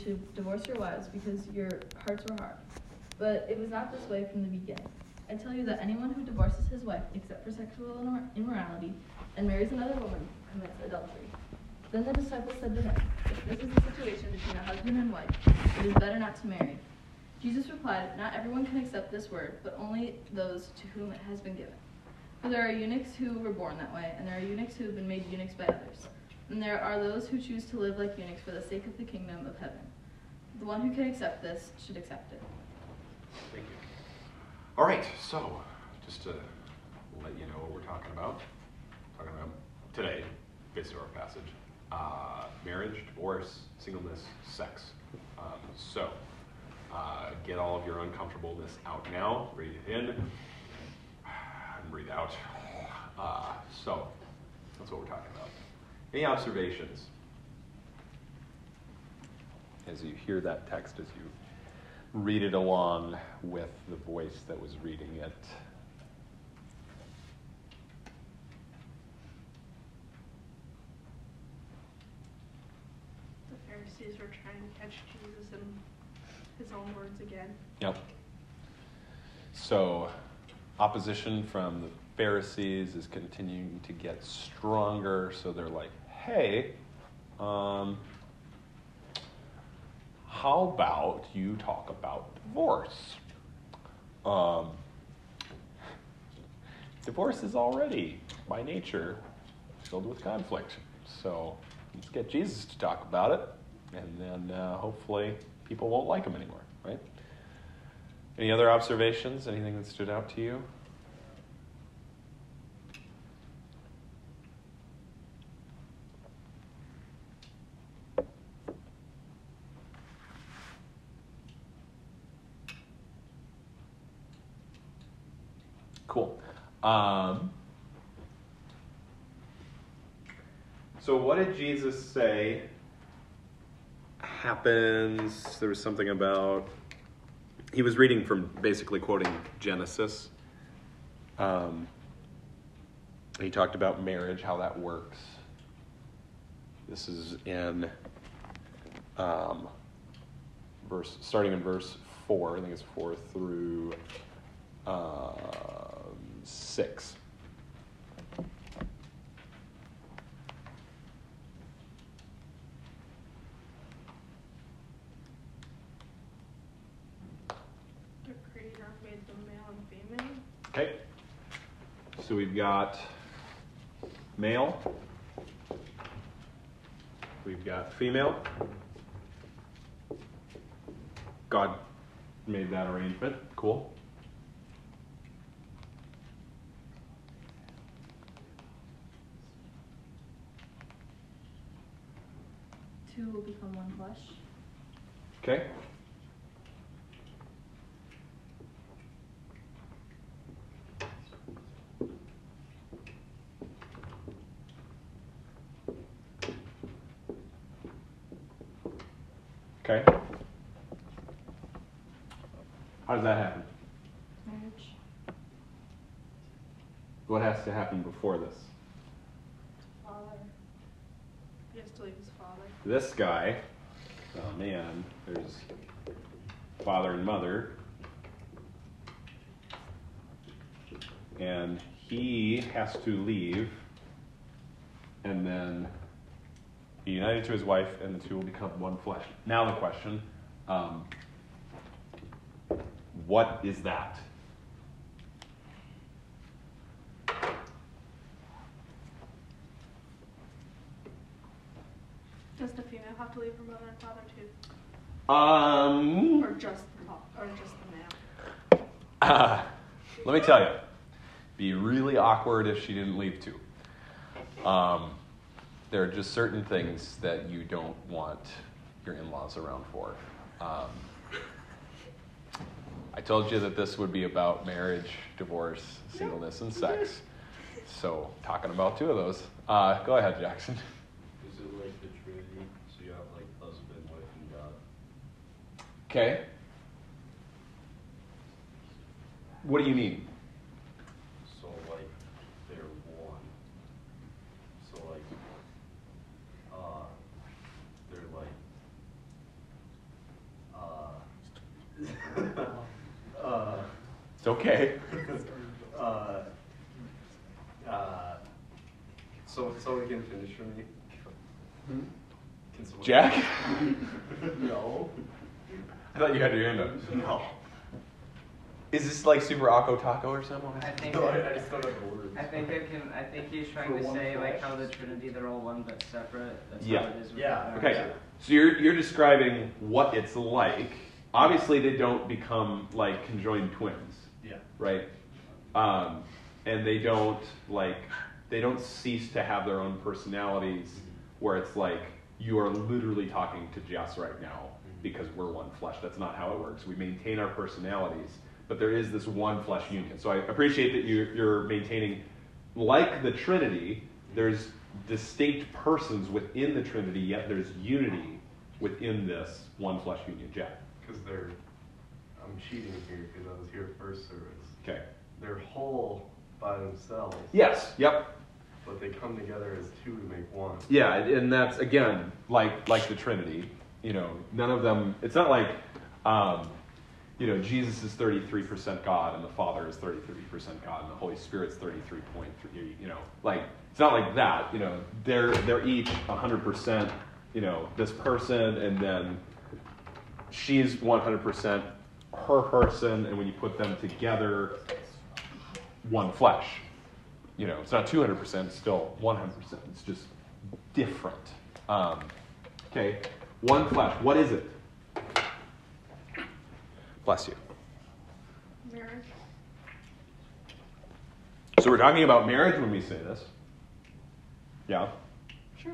to divorce your wives because your hearts were hard. But it was not this way from the beginning. I tell you that anyone who divorces his wife except for sexual immorality and marries another woman commits adultery. Then the disciples said to him, If this is the situation between a husband and wife, it is better not to marry. Jesus replied, Not everyone can accept this word, but only those to whom it has been given. For there are eunuchs who were born that way, and there are eunuchs who have been made eunuchs by others. And there are those who choose to live like eunuchs for the sake of the kingdom of heaven. The one who can accept this should accept it. Thank you. All right, so just to let you know what we're talking about, talking about today, based on our passage, uh, marriage, divorce, singleness, sex. Um, so uh, get all of your uncomfortableness out now. Breathe in and breathe out. Uh, so that's what we're talking about. Any observations as you hear that text, as you read it along with the voice that was reading it? The Pharisees were trying to catch Jesus in his own words again. Yep. So, opposition from the Pharisees is continuing to get stronger. So they're like, hey, um, how about you talk about divorce? Um, divorce is already, by nature, filled with conflict. So let's get Jesus to talk about it, and then uh, hopefully people won't like him anymore, right? Any other observations? Anything that stood out to you? Cool. Um, so, what did Jesus say happens? There was something about. He was reading from basically quoting Genesis. Um, he talked about marriage, how that works. This is in um, verse, starting in verse four. I think it's four through. Uh, 6. The Creator made them male and female. Okay. So we've got male. We've got female. God made that arrangement. Cool. Two will become one flesh. Okay. Okay. How does that happen? Marriage. What has to happen before this? This guy, oh man, there's father and mother, and he has to leave and then be united to his wife, and the two will become one flesh. Now, the question um, what is that? Does the female have to leave her mother and father too? Um. Or just the or just the male? Uh, let me tell you, be really awkward if she didn't leave too. Um, there are just certain things that you don't want your in-laws around for. Um, I told you that this would be about marriage, divorce, singleness, and sex. So, talking about two of those. Uh, go ahead, Jackson. Okay. What do you mean? So like they're one. So like uh, they're like uh, uh, It's okay. uh, uh, so we can finish for me. Hmm? Can Jack? no. I thought you had your hand up. No. Is this like Super Akko Taco or something? I think No, I, I just don't have the words. I think it can. I think he's trying For to one say like how the Trinity they're all one but separate. That's Yeah. how it is. With Yeah. Okay, Pharisees. so you're, you're describing what it's like. Obviously, they don't become like conjoined twins, Yeah. right? Um, and they don't like they don't cease to have their own personalities, where it's like you are literally talking to Jess right now because we're one flesh. That's not how it works. We maintain our personalities, but there is this one flesh union. So I appreciate that you, you're maintaining, like the Trinity, there's distinct persons within the Trinity, yet there's unity within this one flesh union. Jack. Because they're, I'm cheating here because I was here first service. Okay. They're whole by themselves. Yes. Yep. But they come together as two to make one. Yeah, and that's again like like the Trinity. You know, none of them. It's not like, um, you know, Jesus is thirty three percent God and the Father is thirty three percent God and the Holy Spirit's thirty three point three. You know, like it's not like that. You know, they're they're each hundred percent. You know, this person and then she's one hundred percent her person, and when you put them together, one flesh you know, it's not 200%, it's still 100%. It's just different. Um, okay, one flesh. What is it? Bless you. Marriage. So we're talking about marriage when we say this. Yeah. Sure.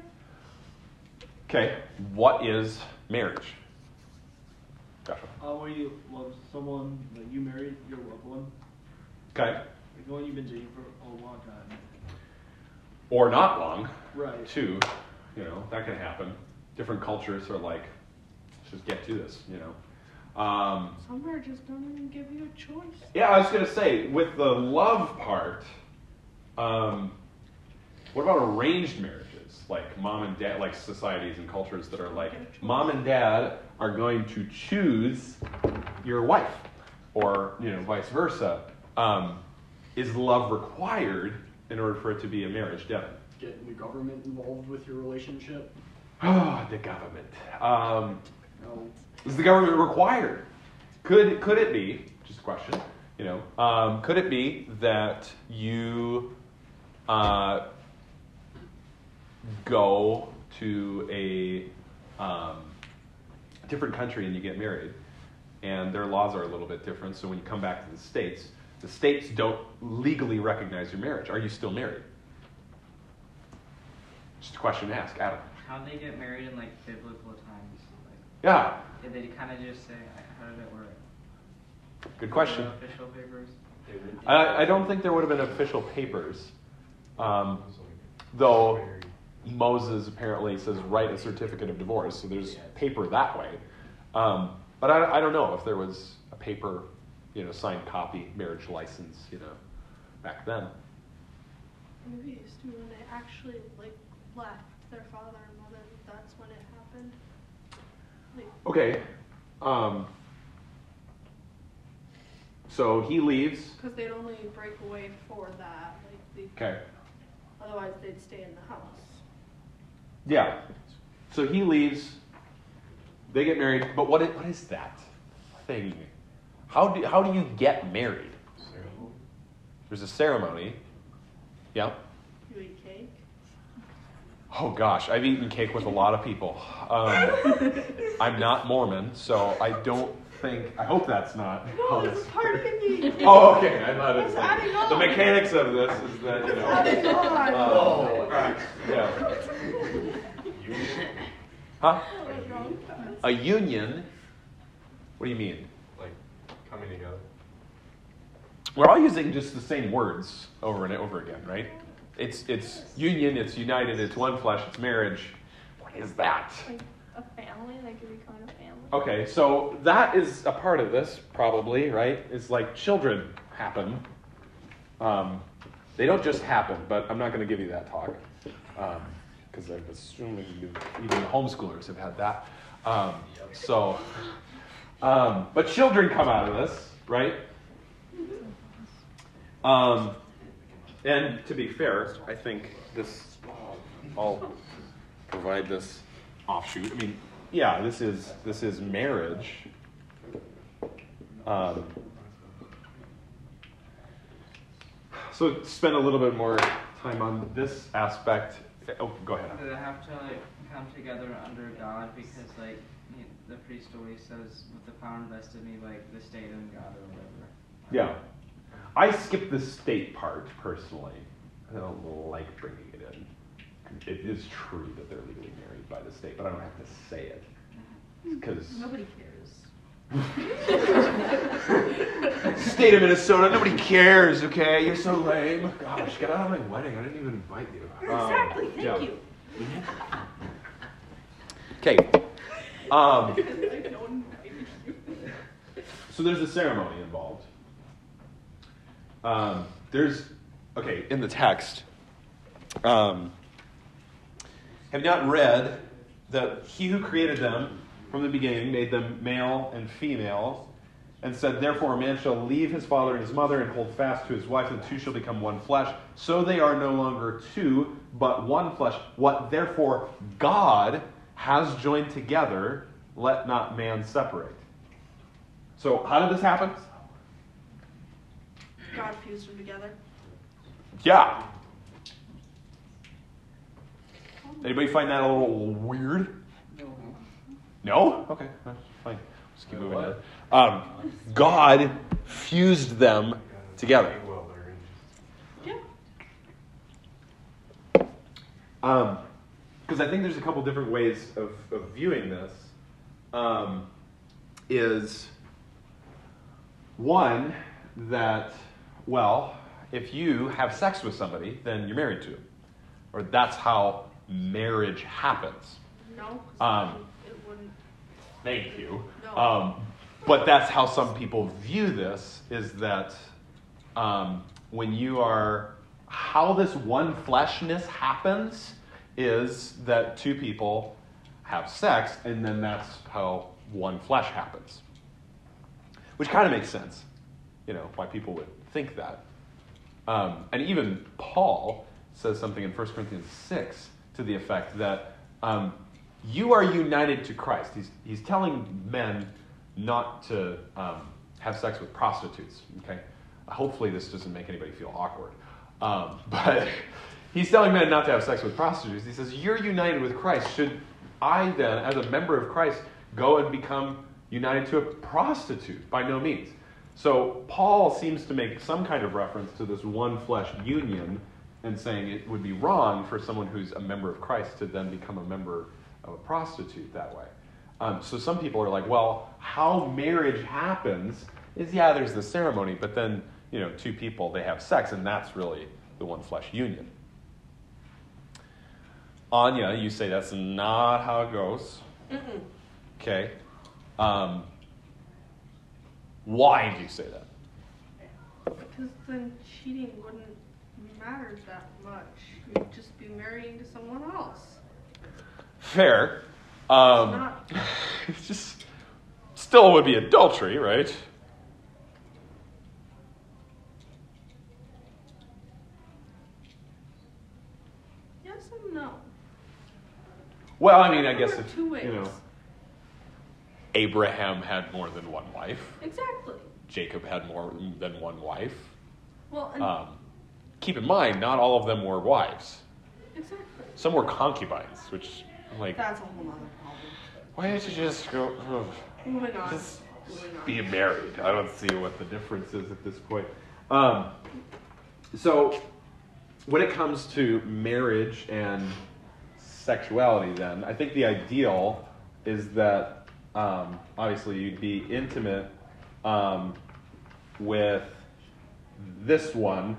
Okay, what is marriage? Joshua. Uh, where you love someone that you married, your loved one, Okay. like the one you've been dating for a long time. Or not long, Right. too. You know, that can happen. Different cultures are like, let's just get to this, you know. Um, Some marriages don't even give you a choice. Yeah, I was gonna say with the love part. Um, what about arranged marriages, like mom and dad, like societies and cultures that are like mom and dad are going to choose your wife, or you know vice versa. Um, is love required in order for it to be a marriage, Devin? Getting the government involved with your relationship? Oh, the government. Um. Is the government required? Could could it be? Just a question. You know, um, could it be that you uh, go to a um, different country and you get married, and their laws are a little bit different. So when you come back to the states, the states don't legally recognize your marriage. Are you still married? Just a question to ask, Adam. How did they get married in like biblical times? Like, Yeah, did they kind of just say, how did it work? good question. Official papers. I, I don't think there would have been official papers, um, though Moses apparently says write a certificate of divorce, so there's paper that way. Um, but I, I don't know if there was a paper, you know, signed copy marriage license, you know, back then. Maybe it used to when they actually like left their father and mother. That's when it happened. Like, Okay. Um, so he leaves. because they'd only break away for that. Like, they, Okay. otherwise they'd stay in the house. Yeah. So he leaves. They get married. But what is, what is that thing? How do, how do you get married? There's a ceremony. Yeah. You eat cake. Oh gosh, I've eaten cake with a lot of people. Um, I'm not Mormon, so I don't think. I hope that's not. how No, this- it's part of the Oh, okay. I thought It's it's like, the mechanics of this is that you know. adding on. uh, yeah. Huh? A union? What do you mean? Like coming together. We're all using just the same words over and over again, right? It's it's union, it's united, it's one flesh, it's marriage. What is that? Like a family, like you become a family. Okay, so that is a part of this, probably, right? It's like children happen. Um, they don't just happen, but I'm not going to give you that talk because I'm assuming you, even the homeschoolers have had that. Um, so, um, but children come out of this, right? Um, and to be fair, I think this, I'll provide this offshoot. I mean, yeah, this is this is marriage. Um, so spend a little bit more time on this aspect. Oh, go ahead. Do they have to like come together under God because like you know, the priest always says with the power invested in me like the state and God or whatever. Yeah. I skip the state part personally. I don't like bringing it in. It is true that they're legally married by the state, but I don't have to say it because Nobody cares. state of Minnesota, nobody cares. Okay, you're so lame. Gosh, get out of my wedding. I didn't even invite you. Um, Exactly, thank yeah. you. Okay. Um, I don't invite you. So there's a ceremony involved. Um, there's, okay, in the text, um, have not read that he who created them from the beginning made them male and female, and said, Therefore, a man shall leave his father and his mother and hold fast to his wife, and the two shall become one flesh. So they are no longer two, but one flesh. What therefore God has joined together, let not man separate. So, how did this happen? God fused them together. Yeah. Anybody find that a little weird? No. No? Okay, that's fine. Let's keep moving on. Um, God fused them together. Well, they're Yeah. Because I think there's a couple different ways of, of viewing this. Um, is one that, well, if you have sex with somebody, then you're married to them. Or that's how marriage happens. No. Um, it wouldn't. Thank you. No. Um, but that's how some people view this is that um, when you are, how this one fleshness happens is that two people have sex, and then that's how one flesh happens. Which kind of makes sense, you know, why people would think that. Um, and even Paul says something in 1 Corinthians 6 to the effect that um, you are united to Christ. He's, he's telling men not to um, have sex with prostitutes, okay? Hopefully, this doesn't make anybody feel awkward. Um, but he's telling men not to have sex with prostitutes. He says, You're united with Christ. Should I then, as a member of Christ, go and become united to a prostitute? By no means. So Paul seems to make some kind of reference to this one flesh union and saying it would be wrong for someone who's a member of Christ to then become a member of a prostitute that way. Um, so some people are like, well, how marriage happens is yeah, there's the ceremony, but then you know, two people they have sex, and that's really the one flesh union. Anya, you say that's not how it goes. Mm-mm. Okay. Um, why do you say that? Because then cheating wouldn't matter that much. You'd just be marrying to someone else. Fair. Um, Not- it's just still would be adultery, right? Yes and no. Well, I mean, I guess if two ways. you know, Abraham had more than one wife. Exactly. Jacob had more than one wife. Well, and Um, keep in mind, not all of them were wives. exactly. Some were concubines, which I'm like, That's a whole other problem. why don't you just go ugh, Moving on. just Moving on. be married? I don't see what the difference is at this point. Um, so, when it comes to marriage and sexuality, then I think the ideal is that um, obviously you'd be intimate um, with this one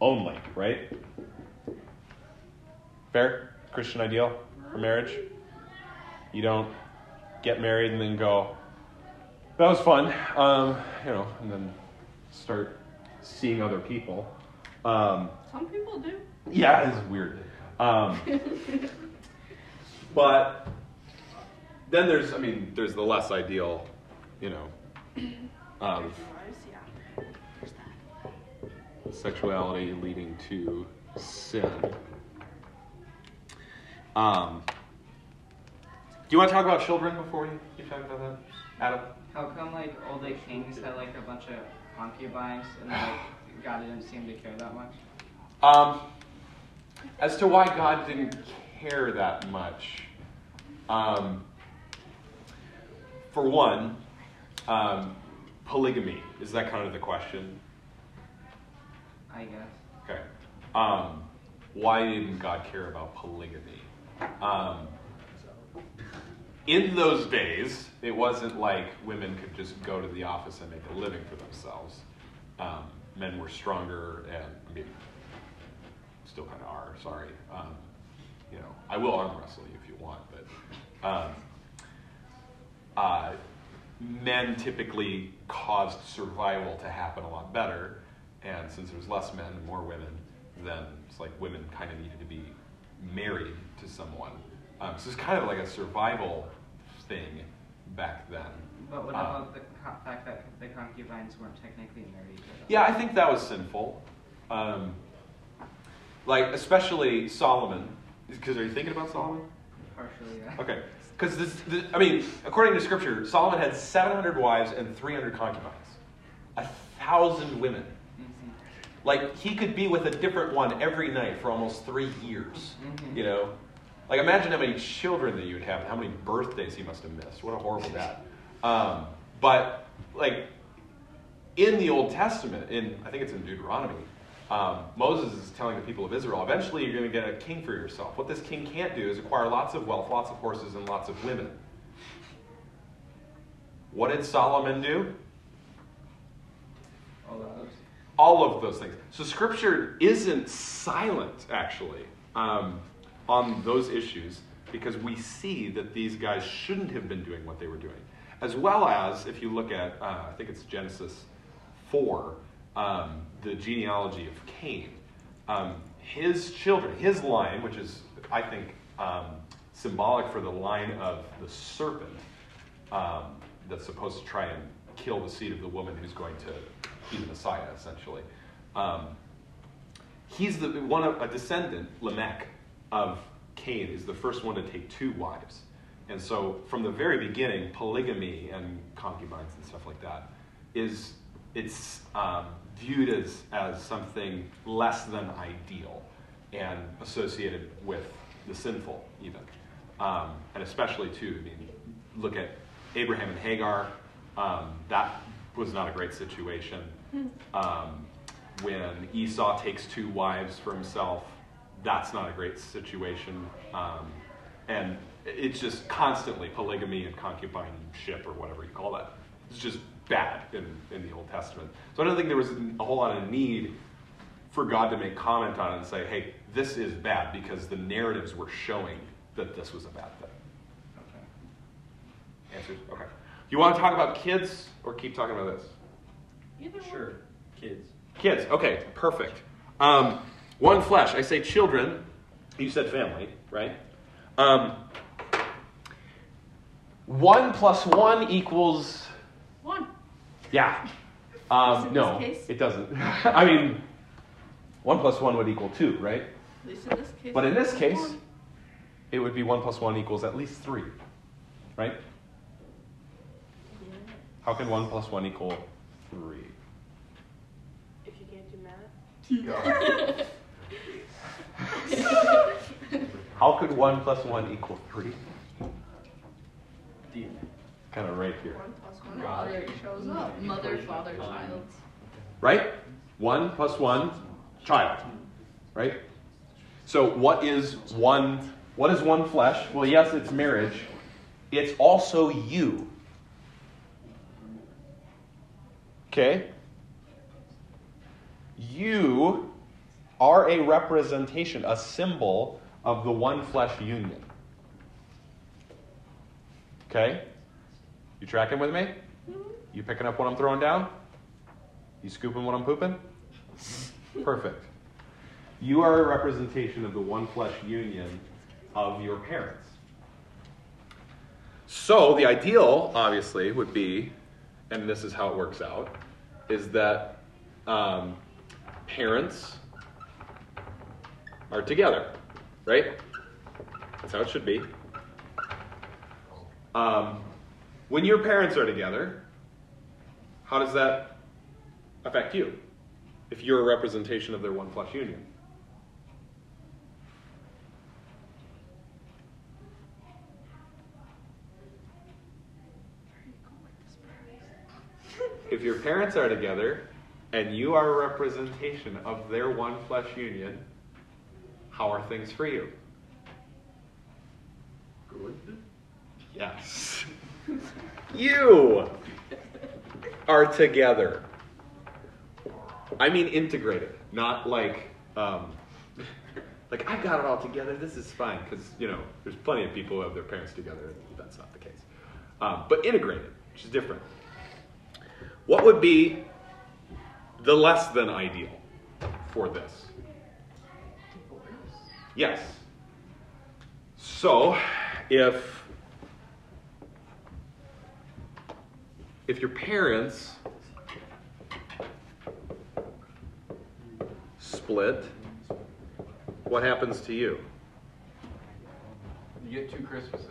only, right? Fair? Christian ideal for marriage? You don't get married and then go, that was fun, um, you know, and then start seeing other people. Um, Some people do. yeah, it's weird. Um, but then there's, I mean, there's the less ideal, you know, of Otherwise, yeah. There's that. sexuality leading to sin. Um, do you want to talk about children before we keep talking about that, Adam? How come like all the kings had like a bunch of concubines and like God didn't seem to care that much? Um, as to why God didn't care that much, um, for one, um, polygamy is that kind of the question? I guess. Okay. Um, why didn't God care about polygamy? Um, in those days, it wasn't like women could just go to the office and make a living for themselves. Um, men were stronger, and I mean, still kind of are. Sorry. Um, you know, I will arm wrestle you if you want, but um, uh, men typically caused survival to happen a lot better, and since there's less men and more women, then it's like women kind of needed to be married to someone. Um, so it's kind of like a survival thing back then. But what Um, about the co- fact that the concubines weren't technically married? Yeah, I think that was sinful. Um, like especially Solomon, because are you thinking about Solomon? Partially, yeah. Okay, because this, this, I mean, according to Scripture, Solomon had 700 wives and 300 concubines, a thousand women. Like he could be with a different one every night for almost three years. You know, like imagine how many children that you'd have, and how many birthdays he must have missed. What a horrible dad. Um, but like in the Old Testament, in I think it's in Deuteronomy, um, Moses is telling the people of Israel, eventually you're going to get a king for yourself. What this king can't do is acquire lots of wealth, lots of horses, and lots of women. What did Solomon do? All of those. all of those things. So Scripture isn't silent, actually, um, on those issues because we see that these guys shouldn't have been doing what they were doing. As well as, if you look at, uh, I think it's Genesis 4, um, the genealogy of Cain. Um, his children, his line, which is, I think, um, symbolic for the line of the serpent um, that's supposed to try and kill the seed of the woman who's going to be the Messiah, essentially. Um, he's the one of a descendant, Lamech, of Cain, is the first one to take two wives. And so, from the very beginning, polygamy and concubines and stuff like that is it's um, viewed as as something less than ideal and associated with the sinful, even, um, and especially too. I mean, look at Abraham and Hagar. Um, that was not a great situation. Um, when Esau takes two wives for himself, that's not a great situation. Um, and it's just constantly polygamy and concubineship or whatever you call that. It's just bad in, in the Old Testament. So I don't think there was a whole lot of need for God to make comment on it and say, hey, this is bad because the narratives were showing that this was a bad thing. Okay. Answers? Okay. You want to talk about kids or keep talking about this? Either one. Sure, kids. Kids. Okay, perfect. Um, one flesh. I say children. You said family, right? Um, one plus one equals. One. Yeah. Um, no, it doesn't. I mean, one plus one would equal two, right? At least in this case. But in this case, one. it would be one plus one equals at least three, right? How can one plus one equal three? If you can't do math. How could one plus one equal three? DNA. Kind of right here. One plus one. God. Mother shows up. Mother, father, child. Right? One plus one, child. Right? So what is one what is one flesh? Well, yes, it's marriage. It's also you. Okay? You are a representation, a symbol of the one flesh union. Okay? You tracking with me? You picking up what I'm throwing down? You scooping what I'm pooping? Perfect. You are a representation of the one flesh union of your parents. So the ideal, obviously, would be, and this is how it works out, is that um, parents are together, right? That's how it should be. Um, when your parents are together, how does that affect you? If you're a representation of their one flesh union. If your parents are together and you are a representation of their one flesh union, how are things for you? Good. Yes. You are together. I mean integrated, not like um, like I've got it all together. This is fine because you know there's plenty of people who have their parents together. and That's not the case. Um, but integrated, which is different. What would be the less than ideal for this? Yes. So, if if your parents split, what happens to you? You get two Christmases.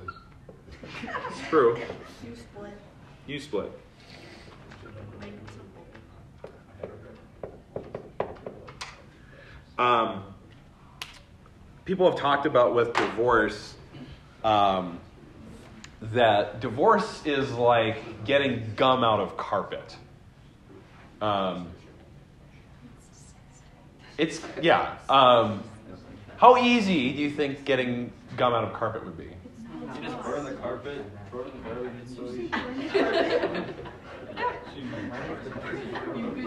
It's true. You split. You split. Make it simple. Um, people have talked about with divorce um, that divorce is like getting gum out of carpet. Um, it's yeah. Um, how easy do you think getting gum out of carpet would be? You just burn the carpet, throw it in the garbage, so you.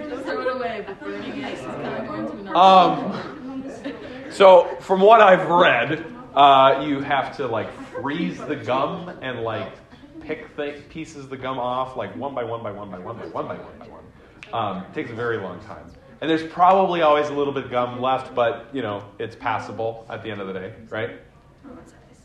Don't throw it away, but burning it is kind of going to an Um, so from what I've read, uh, you have to like freeze the gum and like pick th- pieces of the gum off like one by one by one by one by one by one by one. Um, takes a very long time. And there's probably always a little bit of gum left, but you know it's passable at the end of the day, right?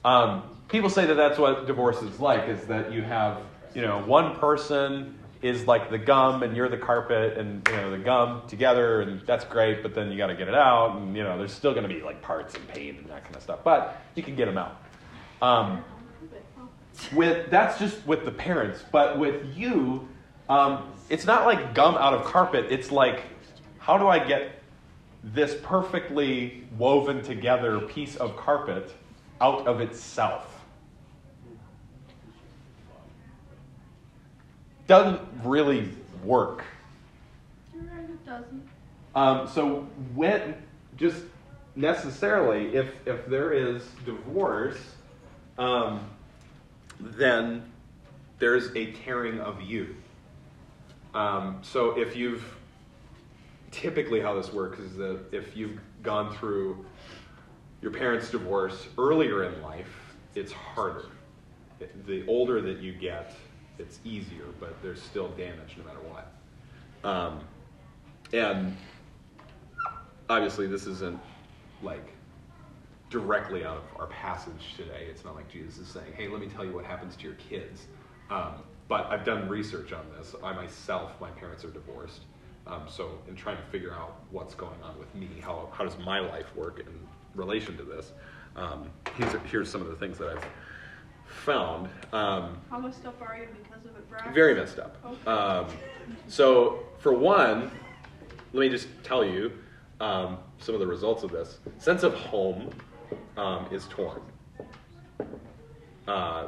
Um, people say that that's what divorce is like: is that you have, you know, one person is like the gum and you're the carpet, and you know the gum together, and that's great. But then you got to get it out, and you know there's still going to be like parts and pain and that kind of stuff. But you can get them out. Um, with that's just with the parents, but with you, um, it's not like gum out of carpet. It's like, how do I get this perfectly woven together piece of carpet out of itself? Doesn't really work. Um, so when just necessarily, if if there is divorce, um, then there's a tearing of you. Um, so if you've typically how this works is that if you've gone through your parents' divorce earlier in life, it's harder. The older that you get, it's easier, but there's still damage no matter what. Um, and obviously, this isn't like directly out of our passage today. It's not like Jesus is saying, hey, let me tell you what happens to your kids. Um, but I've done research on this. I myself, my parents are divorced. Um, so, in trying to figure out what's going on with me, how, how does my life work in relation to this, um, here's, here's some of the things that I've found. Um, How messed up are you because of it, Brad? very messed up. Um, so, for one, let me just tell you um, some of the results of this. Sense of home um, is torn. Uh,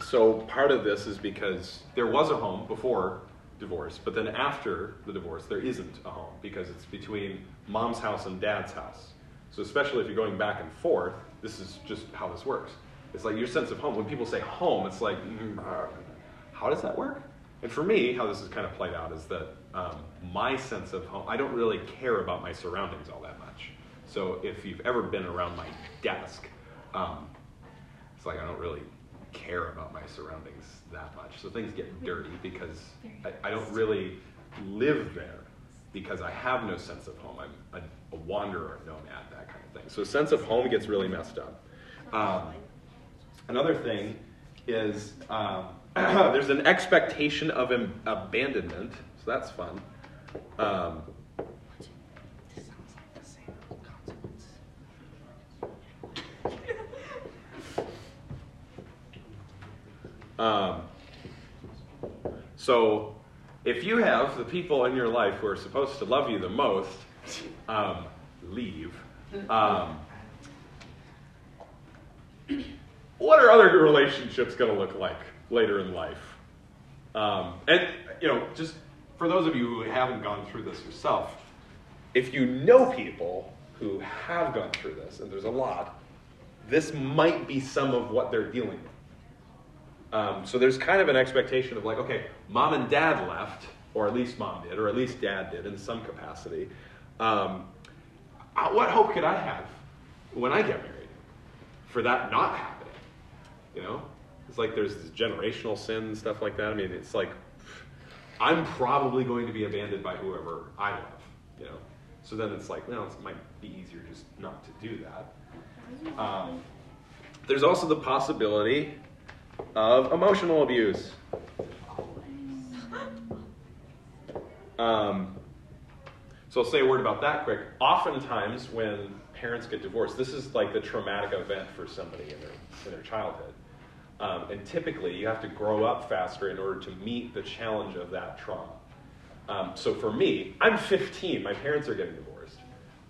so, part of this is because there was a home before divorce, but then after the divorce, there isn't a home because it's between mom's house and dad's house. So, especially if you're going back and forth, this is just how this works. It's like your sense of home. When people say home, it's like, mm, uh, how does that work? And for me, how this is kind of played out is that um, my sense of home, I don't really care about my surroundings all that. So if you've ever been around my desk, um, it's like I don't really care about my surroundings that much. So things get dirty because I, I don't really live there because I have no sense of home. I'm a, a wanderer, nomad, that kind of thing. So sense of home gets really messed up. Um, another thing is um, there's an expectation of abandonment, so that's fun. Um, Um, so, if you have the people in your life who are supposed to love you the most um, leave, um, what are other relationships going to look like later in life? Um, and, you know, just for those of you who haven't gone through this yourself, if you know people who have gone through this, and there's a lot, this might be some of what they're dealing with. Um, so there's kind of an expectation of like, okay, mom and dad left, or at least mom did, or at least dad did in some capacity. Um, what hope could I have when I get married for that not happening? You know, it's like there's this generational sin and stuff like that. I mean, it's like I'm probably going to be abandoned by whoever I love. You know, so then it's like, well, it might be easier just not to do that. Um, there's also the possibility of emotional abuse. Um, so I'll say a word about that quick. Oftentimes, when parents get divorced, this is like the traumatic event for somebody in their, in their childhood. Um, and typically, you have to grow up faster in order to meet the challenge of that trauma. Um, so for me, I'm 15. My parents are getting divorced.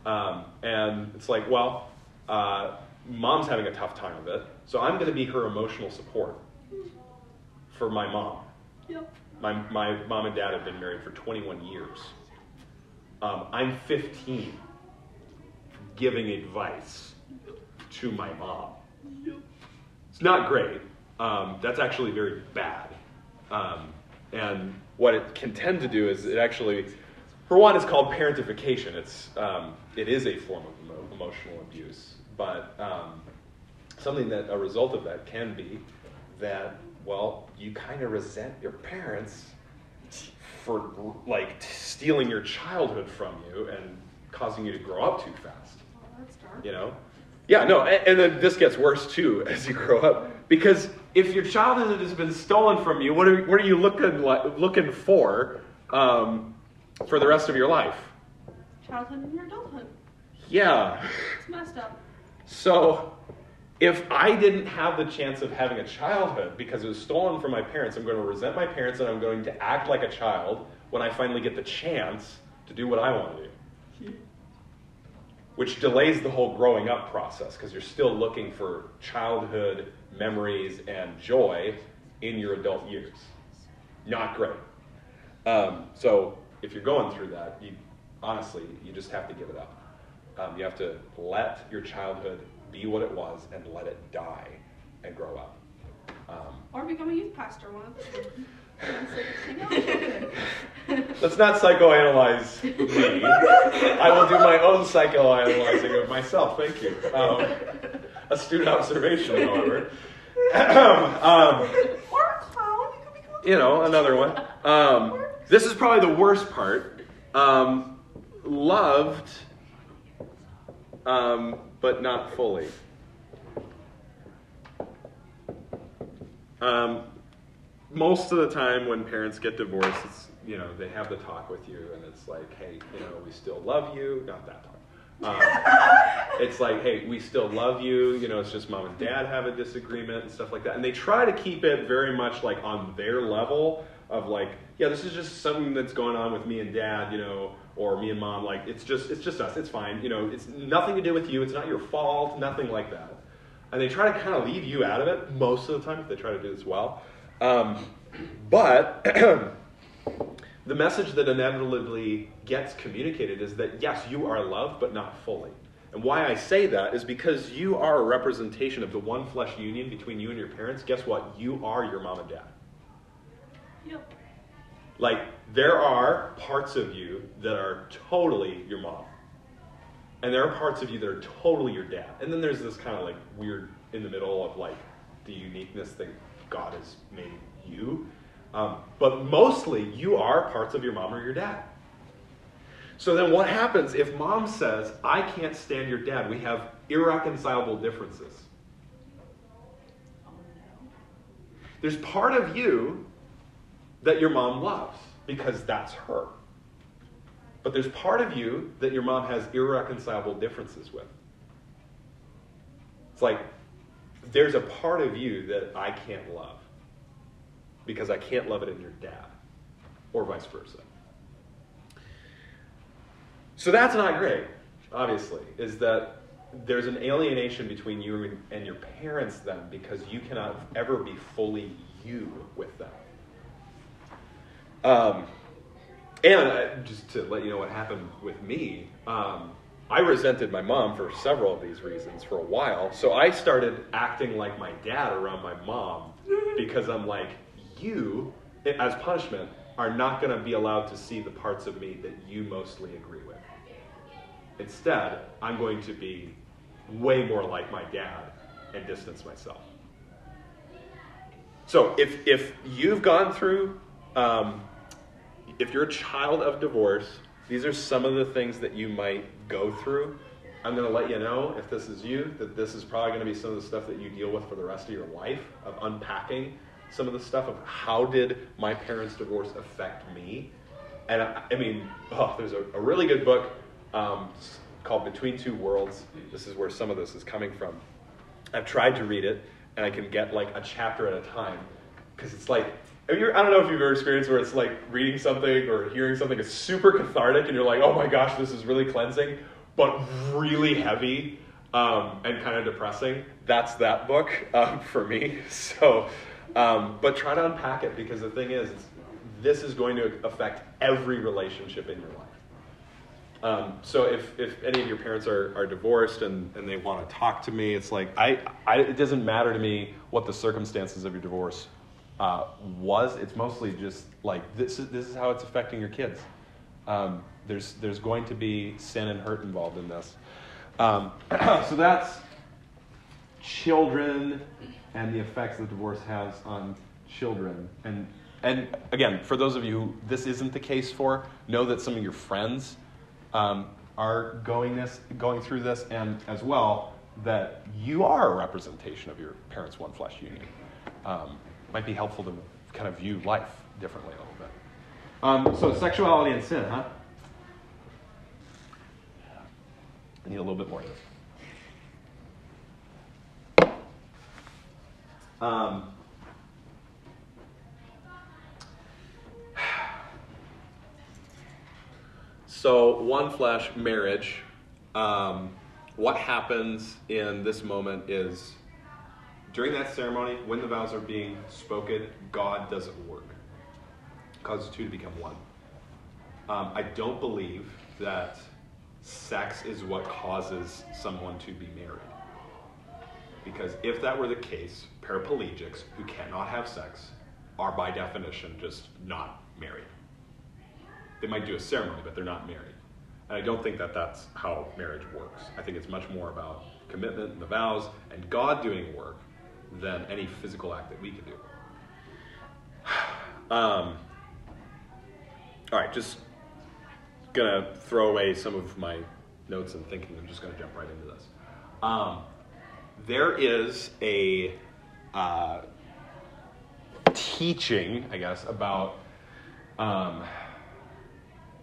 Um, and it's like, well, uh, mom's having a tough time of it. So I'm going to be her emotional support for my mom. Yep. My, my mom and dad have been married for 21 years. Um, I'm 15 giving advice to my mom. It's not great. Um, that's actually very bad. Um, and what it can tend to do is it actually, for one, it's called parentification. It's, um, it is a form of emo- emotional abuse. But um, something that a result of that can be that, well, you kind of resent your parents for like stealing your childhood from you and causing you to grow up too fast. Oh, that's dark. You know? Yeah, no, and, and then this gets worse too as you grow up because if your childhood has been stolen from you, what are, what are you looking like, looking for um, for the rest of your life? Childhood and your adulthood. Yeah. It's messed up. So, if I didn't have the chance of having a childhood because it was stolen from my parents, I'm going to resent my parents and I'm going to act like a child when I finally get the chance to do what I want to do. Which delays the whole growing up process because you're still looking for childhood memories and joy in your adult years. Not great. Um, so, if you're going through that, you honestly, you just have to give it up. Um, you have to let your childhood be what it was and let it die and grow up. Um, Or become a youth pastor, one of let's not psychoanalyze me. I will do my own psychoanalyzing of myself. Thank you. Um, astute observation, however. um, Or a clown. You could become you know, another one. Um, this is probably the worst part. Um, loved, um, but not fully. Um, most of the time, when parents get divorced, it's you know they have the talk with you, and it's like, hey, you know, we still love you. Not that talk. Um, it's like, hey, we still love you. You know, it's just mom and dad have a disagreement and stuff like that. And they try to keep it very much like on their level of like, yeah, this is just something that's going on with me and dad, you know, or me and mom. Like, it's just, it's just us. It's fine. You know, it's nothing to do with you. It's not your fault. Nothing like that. And they try to kind of leave you out of it most of the time if they try to do this well. Um, but the message that inevitably gets communicated is that yes, you are loved, but not fully. And why I say that is because you are a representation of the one flesh union between you and your parents. Guess what? You are your mom and dad. Yep. Like, there are parts of you that are totally your mom. And there are parts of you that are totally your dad. And then there's this kind of like weird in the middle of like the uniqueness that God has made you. Um, but mostly, you are parts of your mom or your dad. So then, what happens if mom says, I can't stand your dad? We have irreconcilable differences. There's part of you that your mom loves because that's her. But there's part of you that your mom has irreconcilable differences with. It's like there's a part of you that I can't love. because I can't love it in your dad, or vice versa. So that's not great, obviously, is that there's an alienation between you and your parents then because you cannot ever be fully you with them. Um, and uh, just to let you know what happened with me, um, I resented my mom for several of these reasons for a while. So I started acting like my dad around my mom because I'm like, you, as punishment, are not going to be allowed to see the parts of me that you mostly agree with. Instead, I'm going to be way more like my dad and distance myself. So if, if you've gone through, um, if you're a child of divorce, these are some of the things that you might go through. I'm going to let you know, if this is you, that this is probably going to be some of the stuff that you deal with for the rest of your life, of unpacking some of the stuff of how did my parents' divorce affect me. And I, I mean, oh, there's a, a really good book um, called Between Two Worlds. This is where some of this is coming from. I've tried to read it, and I can get like a chapter at a time because it's like I don't know if you've ever experienced where it's like reading something or hearing something is super cathartic, and you're like, oh my gosh, this is really cleansing, but really heavy um, and kind of depressing. That's that book um, for me. So, um, but try to unpack it because the thing is, this is going to affect every relationship in your life. Um, so if, if any of your parents are, are divorced and, and they want to talk to me, it's like, I, I, it doesn't matter to me what the circumstances of your divorce uh, was. It's mostly just like, this is, this is how it's affecting your kids. Um, there's, there's going to be sin and hurt involved in this. Um, so that's children and the effects that divorce has on children. And, and again, for those of you who this isn't the case for, know that some of your friends um, are going this, going through this, and as well that you are a representation of your parents' one flesh union. Um, might be helpful to kind of view life differently a little bit. Um, so sexuality and sin, huh? I need a little bit more of this. Um, So, one flesh marriage. Um, what happens in this moment is during that ceremony, when the vows are being spoken, God doesn't work. Causes two to become one. Um, I don't believe that sex is what causes someone to be married. Because if that were the case, paraplegics who cannot have sex are by definition just not married they might do a ceremony, but they're not married. And I don't think that that's how marriage works. I think it's much more about commitment and the vows and God doing work than any physical act that we can do. Um, all right, just gonna throw away some of my notes and thinking. I'm just gonna jump right into this. Um, there is a uh, teaching, I guess, about um,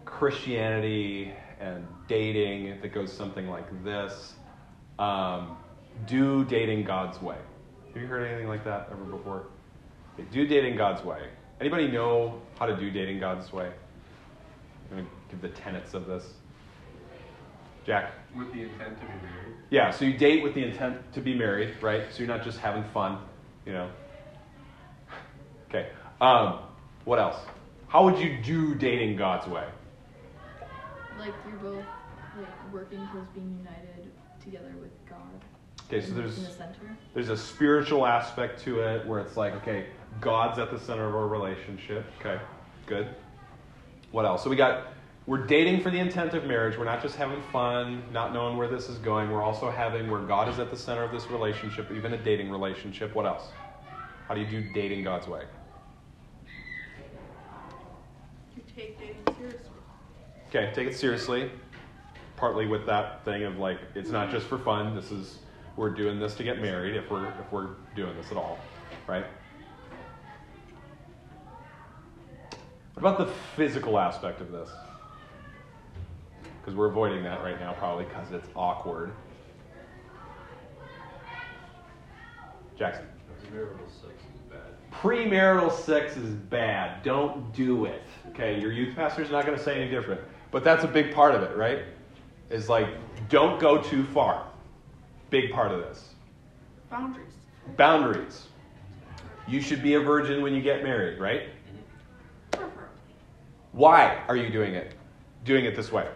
Christianity and dating that goes something like this um, Do dating God's way. Have you heard anything like that ever before? Okay, do dating God's way. Anybody know how to do dating God's way? I'm going to give the tenets of this. Jack? With the intent to be married? Yeah, so you date with the intent to be married, right? So you're not just having fun, you know. Okay. Um, what else? How would you do dating God's way? like you're both like working towards being united together with God. Okay, so there's the there's a spiritual aspect to it where it's like, okay, God's at the center of our relationship. Okay, good. What else? So we got we're dating for the intent of marriage. We're not just having fun, not knowing where this is going. We're also having where God is at the center of this relationship, even a dating relationship. What else? How do you do dating God's way? You take dating seriously. Okay, take it seriously. Partly with that thing of like, it's not just for fun. This is we're doing this to get married if we're if we're doing this at all, right? What about the physical aspect of this? Because we're avoiding that right now, probably because it's awkward. Jackson. Premarital sex is bad. Premarital sex is bad. Don't do it. Okay, your youth pastor's not going to say any different. But that's a big part of it, right? Is like, don't go too far. Big part of this. Boundaries. Boundaries. You should be a virgin when you get married, right? Preferably. Why are you doing it? Doing it this way?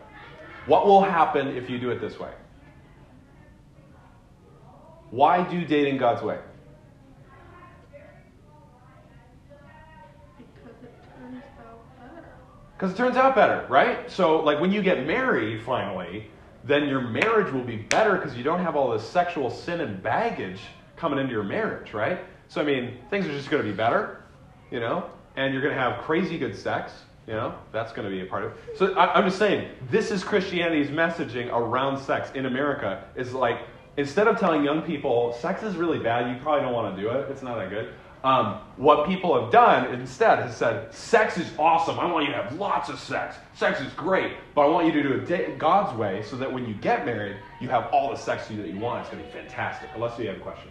What will happen if you do it this way? Why do dating God's way? Because it turns out better. Because it turns out better, right? So, like when you get married finally, then your marriage will be better because you don't have all this sexual sin and baggage coming into your marriage, right? So, I mean, things are just going to be better, you know, and you're going to have crazy good sex, you know, that's going to be a part of it. So, I, I'm just saying, this is Christianity's messaging around sex in America is like, instead of telling young people sex is really bad, you probably don't want to do it, it's not that good. Um, what people have done instead has said, sex is awesome. I want you to have lots of sex. Sex is great, but I want you to do it da- God's way so that when you get married, you have all the sex that you want. It's going to be fantastic. Unless you have a question.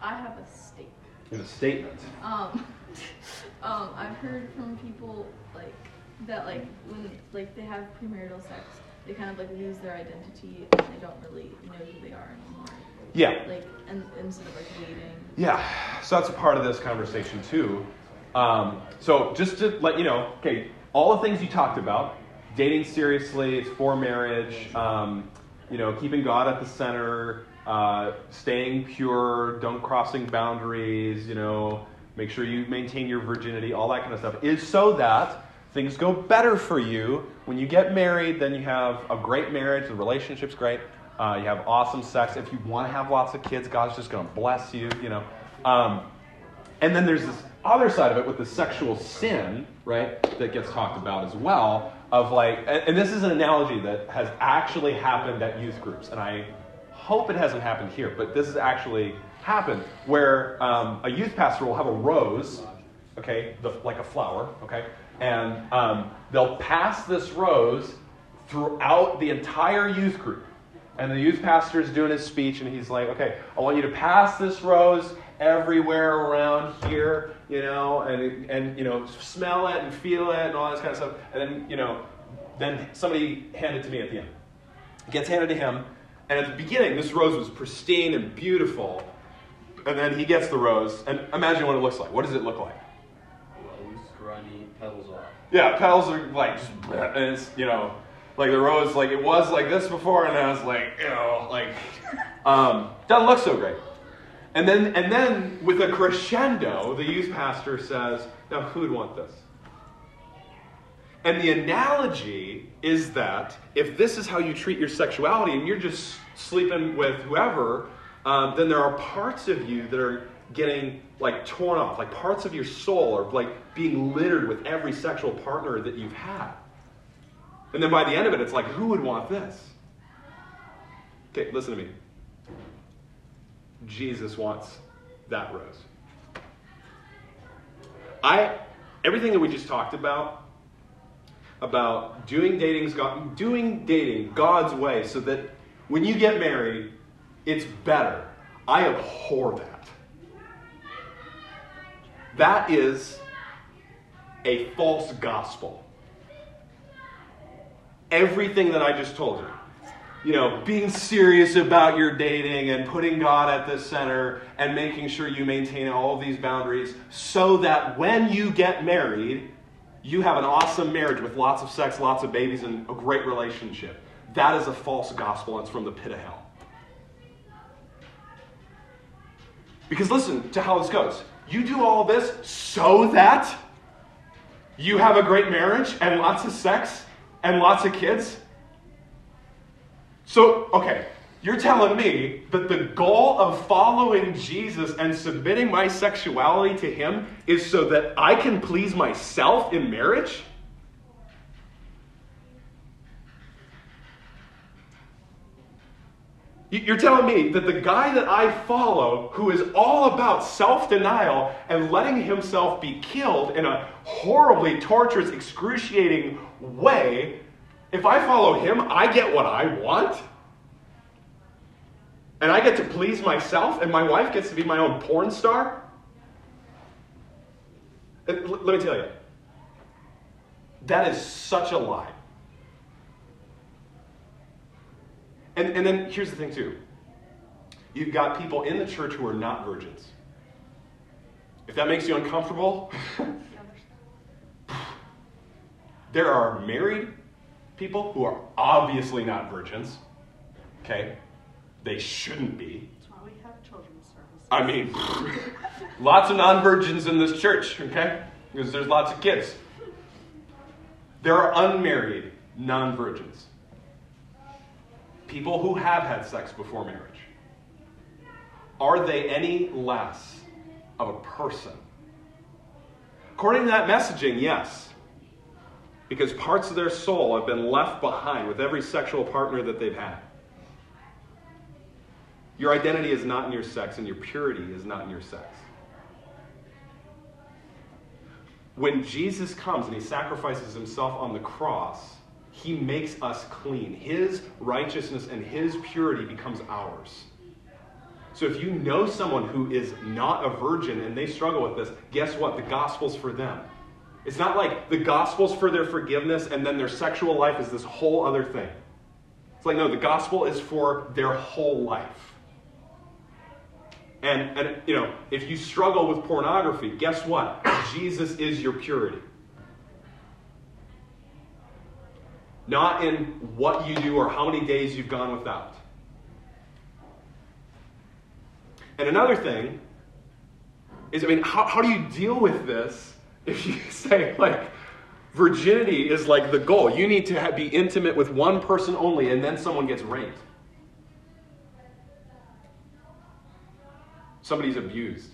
I have a statement. In a statement. Um, um, I've heard from people like that, like when like they have premarital sex, they kind of like lose their identity and they don't really know who they are anymore. Yeah. Like, and instead of like dating. Yeah, so that's a part of this conversation too. Um, so just to let you know, okay, all the things you talked about, dating seriously, it's for marriage, um, you know, keeping God at the center, uh, staying pure, don't crossing boundaries, you know, make sure you maintain your virginity, all that kind of stuff, is so that things go better for you when you get married. Then you have a great marriage, the relationship's great. Uh, you have awesome sex. If you want to have lots of kids, God's just going to bless you, you know. Um, and then there's this other side of it with the sexual sin, right, that gets talked about as well. Of like, and, and this is an analogy that has actually happened at youth groups, and I hope it hasn't happened here, but this has actually happened where um, a youth pastor will have a rose, okay, the, like a flower, okay, and um, they'll pass this rose throughout the entire youth group. And the youth pastor is doing his speech, and he's like, okay, I want you to pass this rose everywhere around here, you know, and, and you know, smell it and feel it and all this kind of stuff. And then, you know, then somebody handed it to me at the end. It gets handed to him, and at the beginning, this rose was pristine and beautiful. And then he gets the rose, and imagine what it looks like. What does it look like? Yeah, petals are like, and it's, you know, like the rose, like it was like this before, and now was like, you know, like, um, doesn't look so great. And then, and then with a crescendo, the youth pastor says, now who would want this? And the analogy is that if this is how you treat your sexuality and you're just sleeping with whoever, um, then there are parts of you that are getting like torn off. Like parts of your soul are like being littered with every sexual partner that you've had. And then by the end of it, it's like, who would want this? Okay, listen to me. Jesus wants that rose. I everything that we just talked about about doing dating's God, doing dating God's way so that when you get married, it's better. I abhor that. That is a false gospel. Everything that I just told you, you know, being serious about your dating and putting God at the center and making sure you maintain all of these boundaries so that when you get married, you have an awesome marriage with lots of sex, lots of babies, and a great relationship. That is a false gospel, it's from the pit of hell. Because listen to how this goes. You do all this so that you have a great marriage and lots of sex and lots of kids. So, okay, you're telling me that the goal of following Jesus and submitting my sexuality to Him is so that I can please myself in marriage? You're telling me that the guy that I follow, who is all about self denial and letting himself be killed in a horribly torturous, excruciating way, if I follow him, I get what I want? And I get to please myself, and my wife gets to be my own porn star? Let me tell you, that is such a lie. And, and then here's the thing, too. You've got people in the church who are not virgins. If that makes you uncomfortable, there are married people who are obviously not virgins. Okay? They shouldn't be. That's why we have children's services. I mean, lots of non virgins in this church, okay? Because there's lots of kids. There are unmarried non virgins. People who have had sex before marriage. Are they any less of a person? According to that messaging, yes. Because parts of their soul have been left behind with every sexual partner that they've had. Your identity is not in your sex, and your purity is not in your sex. When Jesus comes and he sacrifices himself on the cross, he makes us clean. His righteousness and his purity becomes ours. So if you know someone who is not a virgin and they struggle with this, guess what? The gospel's for them. It's not like the gospel's for their forgiveness and then their sexual life is this whole other thing. It's like, no, the gospel is for their whole life. And, and you know, if you struggle with pornography, guess what? Jesus is your purity. Not in what you do or how many days you've gone without. And another thing is, I mean, how, how do you deal with this if you say, like, virginity is like the goal? You need to have, be intimate with one person only, and then someone gets raped. Somebody's abused.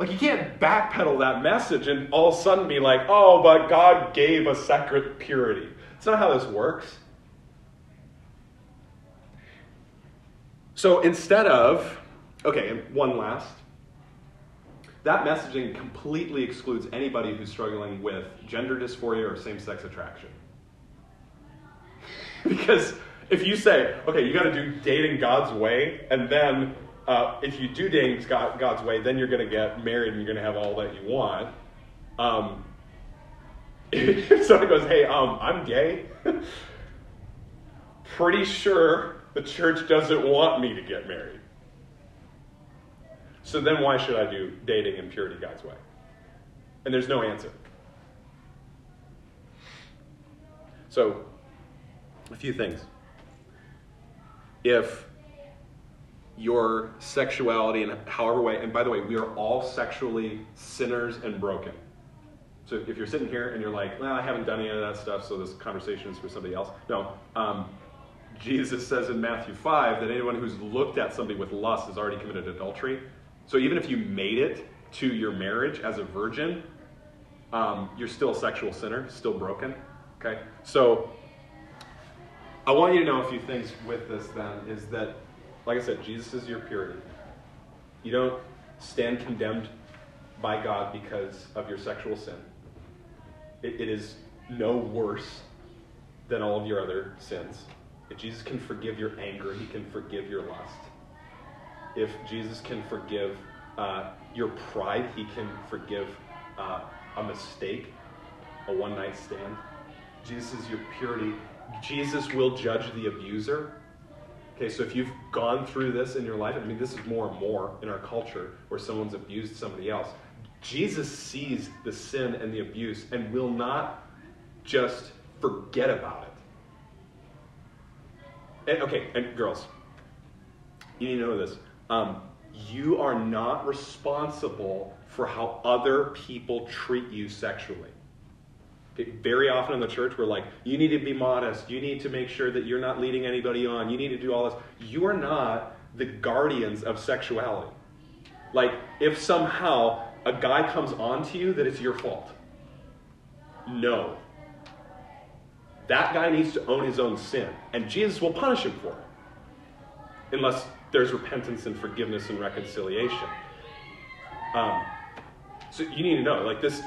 Like, you can't backpedal that message and all of a sudden be like, oh, but God gave a sacred purity. It's not how this works. So instead of, okay, one last. That messaging completely excludes anybody who's struggling with gender dysphoria or same sex attraction. because if you say, okay, you got to do dating God's way, and then uh, if you do dating God's way, then you're to get married and you're to have all that you want. Um, if someone goes, hey, um, I'm gay, pretty sure the church doesn't want me to get married. So then why should I do dating and purity God's way? And there's no answer. So, a few things. If your sexuality and however way, and by the way, we are all sexually sinners and broken. So if you're sitting here and you're like, well, I haven't done any of that stuff, so this conversation is for somebody else. No. Um, Jesus says in Matthew 5 that anyone who's looked at somebody with lust has already committed adultery. So even if you made it to your marriage as a virgin, um, you're still a sexual sinner, still broken. Okay? So I want you to know a few things with this then is that, like I said, Jesus is your purity. You don't stand condemned by God because of your sexual sin. It, it is no worse than all of your other sins. If Jesus can forgive your anger, he can forgive your lust. If Jesus can forgive uh, your pride, he can forgive uh, a mistake, a one night stand. Jesus is your purity. Jesus will judge the abuser. Okay, so if you've gone through this in your life, I mean, this is more and more in our culture where someone's abused somebody else. Jesus sees the sin and the abuse and will not just forget about it. And, okay, and girls, you need to know this. Um, you are not responsible for how other people treat you sexually. Very often in the church, we're like, you need to be modest. You need to make sure that you're not leading anybody on. You need to do all this. You are not the guardians of sexuality. Like, if somehow a guy comes on to you, that it's your fault. No. That guy needs to own his own sin, and Jesus will punish him for it. Unless there's repentance and forgiveness and reconciliation. Um, so you need to know, like this,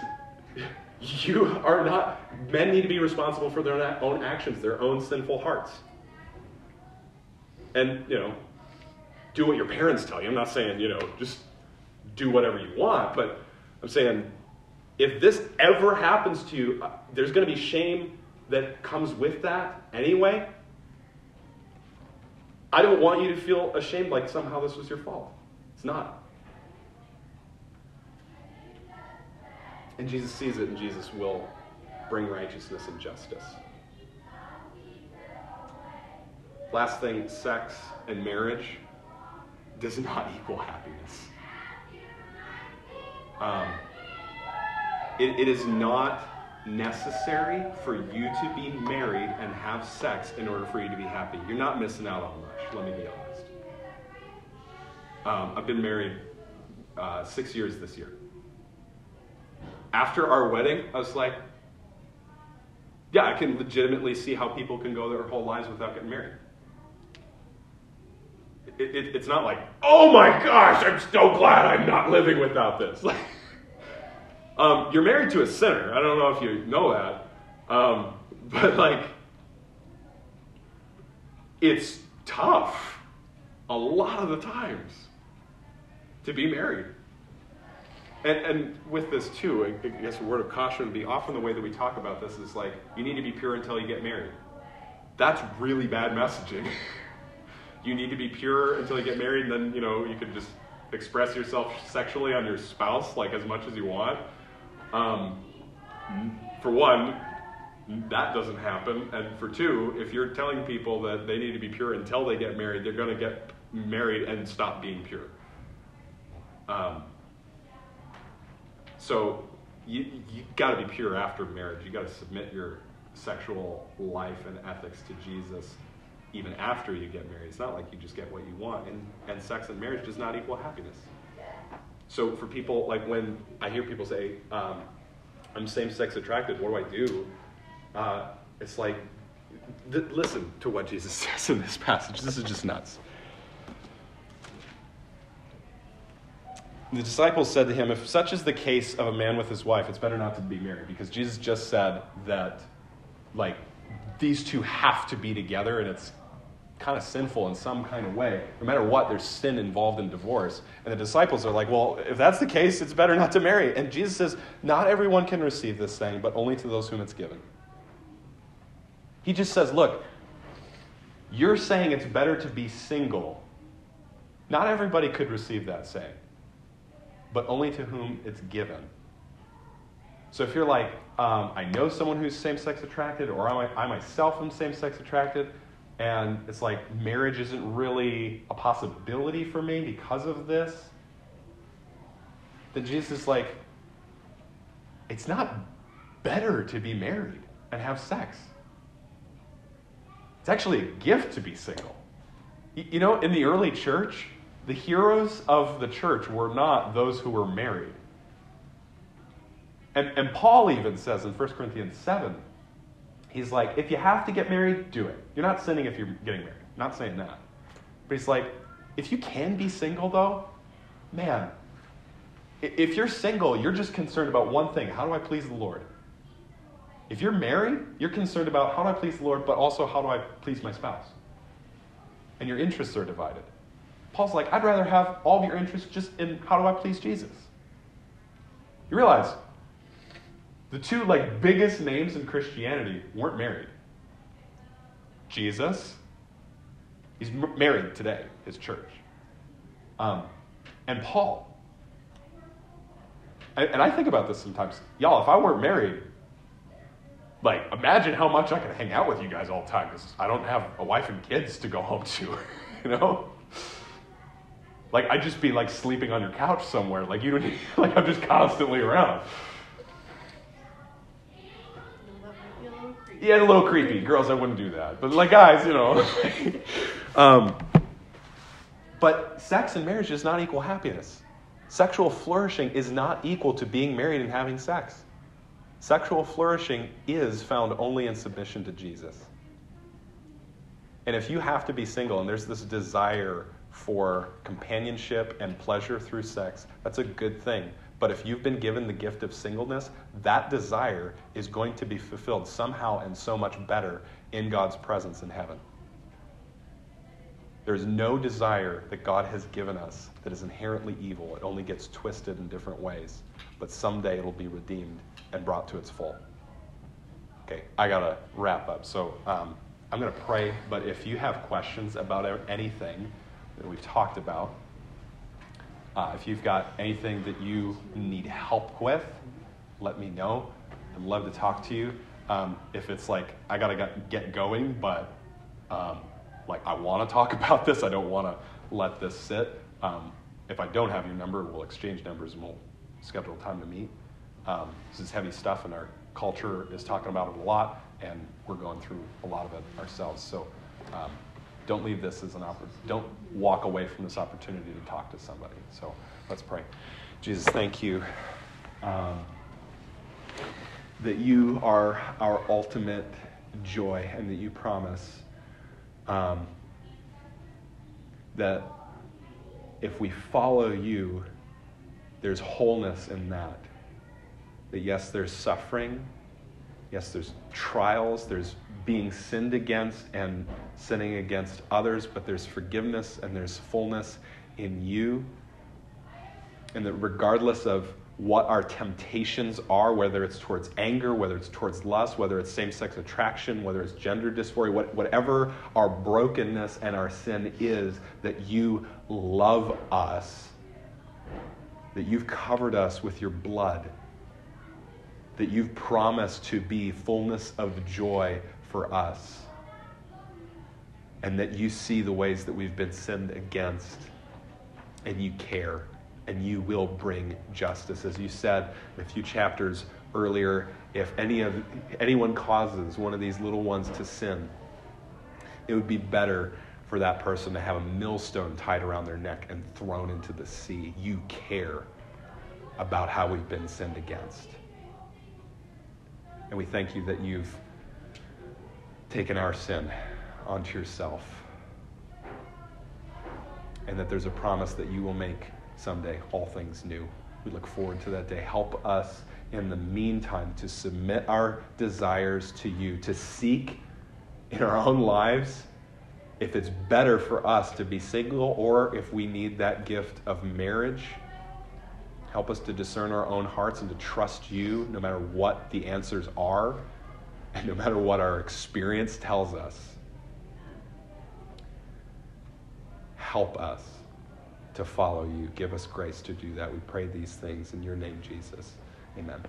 you are not, men need to be responsible for their own actions, their own sinful hearts. And, you know, do what your parents tell you. I'm not saying, you know, just do whatever you want, but I'm saying if this ever happens to you, uh, there's going to be shame that comes with that anyway. I don't want you to feel ashamed like somehow this was your fault. It's not. And Jesus sees it, and Jesus will bring righteousness and justice. Last thing sex and marriage does not equal happiness. Um, it, it is not necessary for you to be married and have sex in order for you to be happy. You're not missing out on much, let me be honest. Um, I've been married uh, six years this year. After our wedding, I was like, yeah, I can legitimately see how people can go their whole lives without getting married. It, it, it's not like, oh my gosh, I'm so glad I'm not living without this. um, you're married to a sinner. I don't know if you know that. Um, but, like, it's tough a lot of the times to be married. And, and with this too, I guess a word of caution would be often the way that we talk about this is like, you need to be pure until you get married. That's really bad messaging. you need to be pure until you get married, and then, you know, you can just express yourself sexually on your spouse like as much as you want. Um, for one, that doesn't happen. And for two, if you're telling people that they need to be pure until they get married, they're going to get married and stop being pure. Um, so you you got to be pure after marriage. You got to submit your sexual life and ethics to Jesus even after you get married. It's not like you just get what you want. And and sex and marriage does not equal happiness. So for people like when I hear people say, um, "I'm same-sex attracted. What do I do?" Uh, it's like, th- listen to what Jesus says in this passage. This is just nuts. The disciples said to him, If such is the case of a man with his wife, it's better not to be married. Because Jesus just said that, like, these two have to be together and it's kind of sinful in some kind of way. No matter what, there's sin involved in divorce. And the disciples are like, Well, if that's the case, it's better not to marry. And Jesus says, Not everyone can receive this thing, but only to those whom it's given. He just says, Look, you're saying it's better to be single. Not everybody could receive that saying but only to whom it's given. So if you're like, um, I know someone who's same sex attracted, or I, I myself am same sex attracted, and it's like marriage isn't really a possibility for me because of this, then Jesus is like, it's not better to be married and have sex. It's actually a gift to be single. You know, in the early church, the heroes of the church were not those who were married. And, and Paul even says in 1 Corinthians 7, he's like, if you have to get married, do it. You're not sinning if you're getting married. not saying that. But he's like, if you can be single, though, man, if you're single, you're just concerned about one thing how do I please the Lord? If you're married, you're concerned about how do I please the Lord, but also how do I please my spouse? And your interests are divided. Paul's like, I'd rather have all of your interests just in how do I please Jesus. You realize the two like biggest names in Christianity weren't married. Jesus, he's m- married today, his church, um, and Paul. And, and I think about this sometimes, y'all. If I weren't married, like imagine how much I could hang out with you guys all the time because I don't have a wife and kids to go home to, you know. Like I'd just be like sleeping on your couch somewhere. Like you don't like I'm just constantly around. Yeah, a little creepy. Girls, I wouldn't do that. But like guys, you know. um, but sex and marriage does not equal happiness. Sexual flourishing is not equal to being married and having sex. Sexual flourishing is found only in submission to Jesus. And if you have to be single and there's this desire for companionship and pleasure through sex, that's a good thing. But if you've been given the gift of singleness, that desire is going to be fulfilled somehow and so much better in God's presence in heaven. There's no desire that God has given us that is inherently evil. It only gets twisted in different ways. but someday it'll be redeemed and brought to its full. Okay, I gotta wrap up. So um, I'm gonna pray, but if you have questions about anything that we've talked about, uh, if you've got anything that you need help with, let me know. I'd love to talk to you. Um, if it's like I gotta get going, but um, like I want to talk about this, I don't want to let this sit. Um, if I don't have your number, we'll exchange numbers and we'll schedule a time to meet. Um, this is heavy stuff, and our culture is talking about it a lot, and we're going through a lot of it ourselves. So um, don't leave this as an opportunity. Don't walk away from this opportunity to talk to somebody. So let's pray. Jesus, thank you um, that you are our ultimate joy and that you promise um, that if we follow you, there's wholeness in that. That yes, there's suffering. Yes, there's trials. There's being sinned against and sinning against others, but there's forgiveness and there's fullness in you. And that regardless of what our temptations are, whether it's towards anger, whether it's towards lust, whether it's same sex attraction, whether it's gender dysphoria, what, whatever our brokenness and our sin is, that you love us, that you've covered us with your blood, that you've promised to be fullness of joy for us, and that you see the ways that we've been sinned against, and you care and you will bring justice. As you said a few chapters earlier, if any of, anyone causes one of these little ones to sin, it would be better for that person to have a millstone tied around their neck and thrown into the sea. You care about how we've been sinned against. And we thank you that you've taken our sin onto yourself. And that there's a promise that you will make someday all things new. We look forward to that day. Help us in the meantime to submit our desires to you, to seek in our own lives if it's better for us to be single or if we need that gift of marriage. Help us to discern our own hearts and to trust you no matter what the answers are and no matter what our experience tells us. Help us to follow you. Give us grace to do that. We pray these things in your name, Jesus. Amen.